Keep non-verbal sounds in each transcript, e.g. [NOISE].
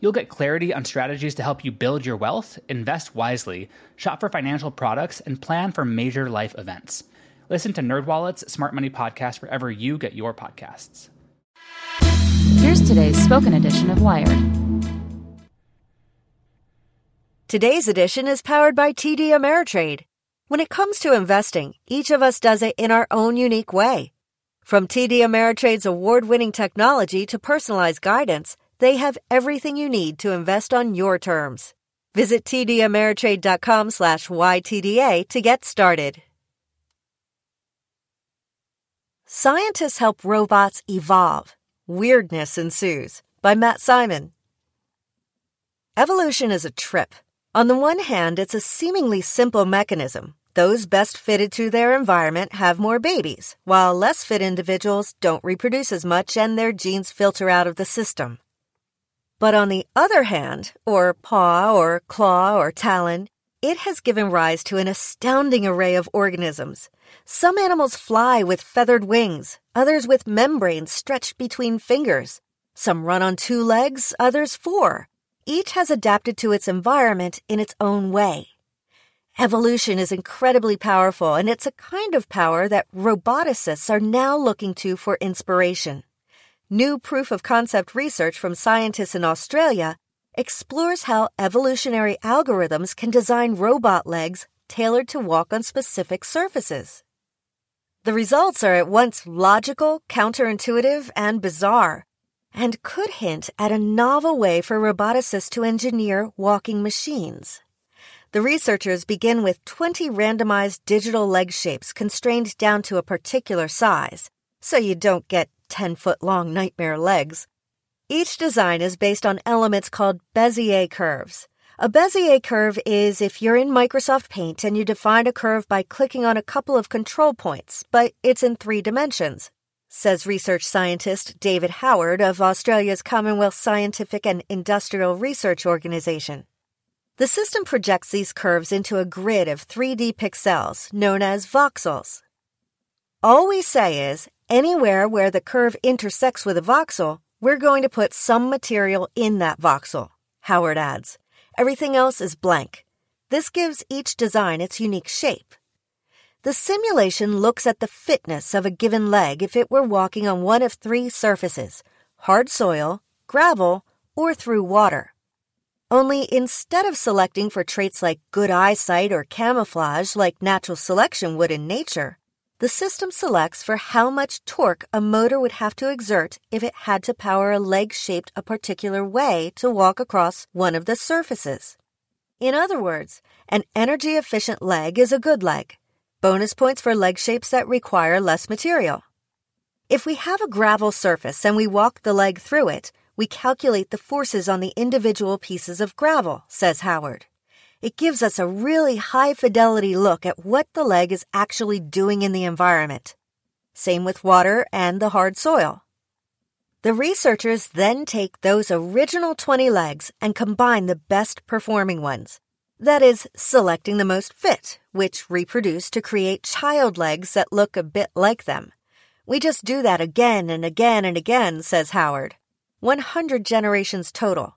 You'll get clarity on strategies to help you build your wealth, invest wisely, shop for financial products, and plan for major life events. Listen to NerdWallet's Smart Money Podcast wherever you get your podcasts. Here's today's spoken edition of Wired. Today's edition is powered by TD Ameritrade. When it comes to investing, each of us does it in our own unique way. From TD Ameritrade's award winning technology to personalized guidance, they have everything you need to invest on your terms. Visit tdameritrade.com slash YTDA to get started. Scientists help robots evolve. Weirdness ensues by Matt Simon. Evolution is a trip. On the one hand, it's a seemingly simple mechanism. Those best fitted to their environment have more babies, while less fit individuals don't reproduce as much and their genes filter out of the system. But on the other hand, or paw, or claw, or talon, it has given rise to an astounding array of organisms. Some animals fly with feathered wings, others with membranes stretched between fingers. Some run on two legs, others four. Each has adapted to its environment in its own way. Evolution is incredibly powerful, and it's a kind of power that roboticists are now looking to for inspiration. New proof of concept research from scientists in Australia explores how evolutionary algorithms can design robot legs tailored to walk on specific surfaces. The results are at once logical, counterintuitive, and bizarre, and could hint at a novel way for roboticists to engineer walking machines. The researchers begin with 20 randomized digital leg shapes constrained down to a particular size, so you don't get 10 foot long nightmare legs. Each design is based on elements called Bezier curves. A Bezier curve is if you're in Microsoft Paint and you define a curve by clicking on a couple of control points, but it's in three dimensions, says research scientist David Howard of Australia's Commonwealth Scientific and Industrial Research Organisation. The system projects these curves into a grid of 3D pixels known as voxels. All we say is anywhere where the curve intersects with a voxel, we're going to put some material in that voxel, Howard adds. Everything else is blank. This gives each design its unique shape. The simulation looks at the fitness of a given leg if it were walking on one of three surfaces hard soil, gravel, or through water. Only instead of selecting for traits like good eyesight or camouflage like natural selection would in nature, the system selects for how much torque a motor would have to exert if it had to power a leg shaped a particular way to walk across one of the surfaces. In other words, an energy efficient leg is a good leg. Bonus points for leg shapes that require less material. If we have a gravel surface and we walk the leg through it, we calculate the forces on the individual pieces of gravel, says Howard it gives us a really high fidelity look at what the leg is actually doing in the environment. Same with water and the hard soil. The researchers then take those original 20 legs and combine the best performing ones. That is, selecting the most fit, which reproduce to create child legs that look a bit like them. We just do that again and again and again, says Howard. 100 generations total.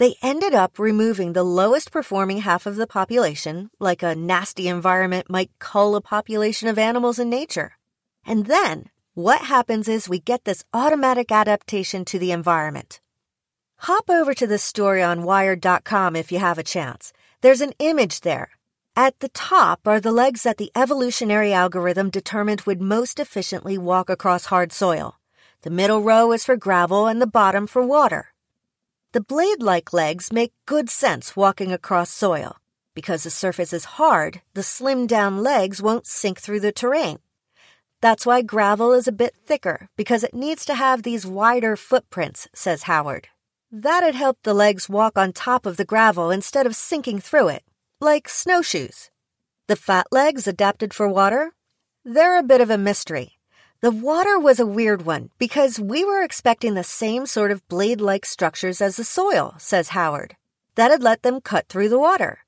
They ended up removing the lowest performing half of the population, like a nasty environment might cull a population of animals in nature. And then, what happens is we get this automatic adaptation to the environment. Hop over to this story on Wired.com if you have a chance. There's an image there. At the top are the legs that the evolutionary algorithm determined would most efficiently walk across hard soil. The middle row is for gravel and the bottom for water. The blade like legs make good sense walking across soil. Because the surface is hard, the slim down legs won't sink through the terrain. That's why gravel is a bit thicker, because it needs to have these wider footprints, says Howard. That'd help the legs walk on top of the gravel instead of sinking through it like snowshoes. The fat legs adapted for water? They're a bit of a mystery. The water was a weird one because we were expecting the same sort of blade like structures as the soil, says Howard. That'd let them cut through the water.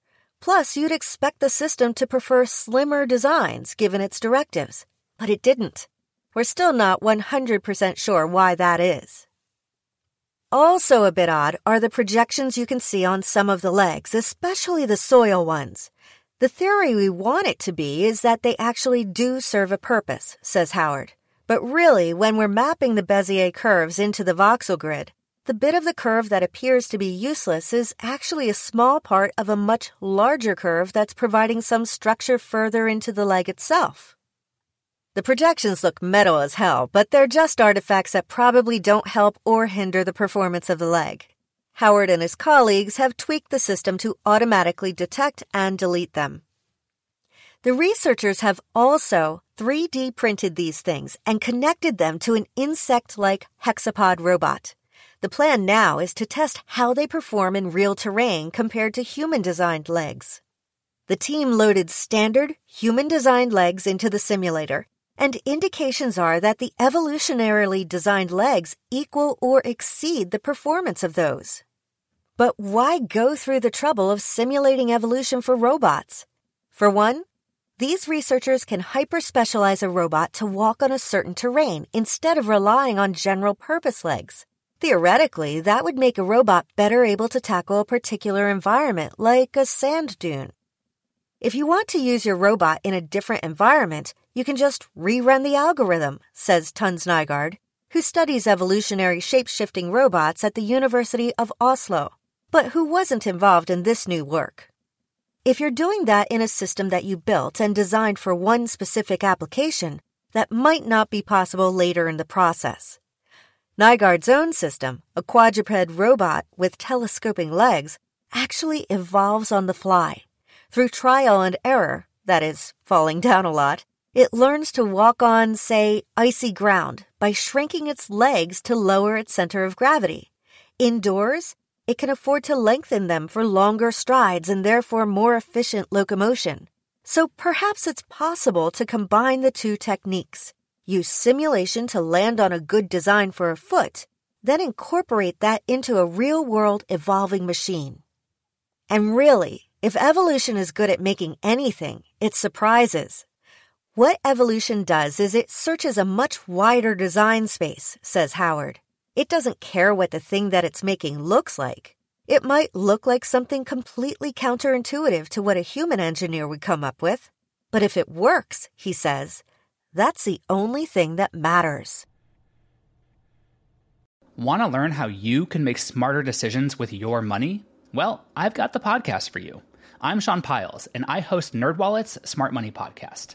Plus, you'd expect the system to prefer slimmer designs given its directives. But it didn't. We're still not 100% sure why that is. Also a bit odd are the projections you can see on some of the legs, especially the soil ones. The theory we want it to be is that they actually do serve a purpose, says Howard. But really, when we're mapping the Bezier curves into the voxel grid, the bit of the curve that appears to be useless is actually a small part of a much larger curve that's providing some structure further into the leg itself. The projections look metal as hell, but they're just artifacts that probably don't help or hinder the performance of the leg. Howard and his colleagues have tweaked the system to automatically detect and delete them. The researchers have also 3D printed these things and connected them to an insect like hexapod robot. The plan now is to test how they perform in real terrain compared to human designed legs. The team loaded standard human designed legs into the simulator and indications are that the evolutionarily designed legs equal or exceed the performance of those. But why go through the trouble of simulating evolution for robots? For one, these researchers can hyper-specialize a robot to walk on a certain terrain instead of relying on general purpose legs. Theoretically, that would make a robot better able to tackle a particular environment, like a sand dune. If you want to use your robot in a different environment, you can just rerun the algorithm, says Tønnes Nygaard, who studies evolutionary shape-shifting robots at the University of Oslo, but who wasn't involved in this new work. If you're doing that in a system that you built and designed for one specific application, that might not be possible later in the process. Nygaard's own system, a quadruped robot with telescoping legs, actually evolves on the fly through trial and error, that is, falling [LAUGHS] down a lot, it learns to walk on, say, icy ground by shrinking its legs to lower its center of gravity. Indoors, it can afford to lengthen them for longer strides and therefore more efficient locomotion. So perhaps it's possible to combine the two techniques. Use simulation to land on a good design for a foot, then incorporate that into a real world evolving machine. And really, if evolution is good at making anything, it surprises. What evolution does is it searches a much wider design space, says Howard. It doesn't care what the thing that it's making looks like. It might look like something completely counterintuitive to what a human engineer would come up with. But if it works, he says, that's the only thing that matters. Want to learn how you can make smarter decisions with your money? Well, I've got the podcast for you. I'm Sean Pyles, and I host NerdWallet's Smart Money Podcast.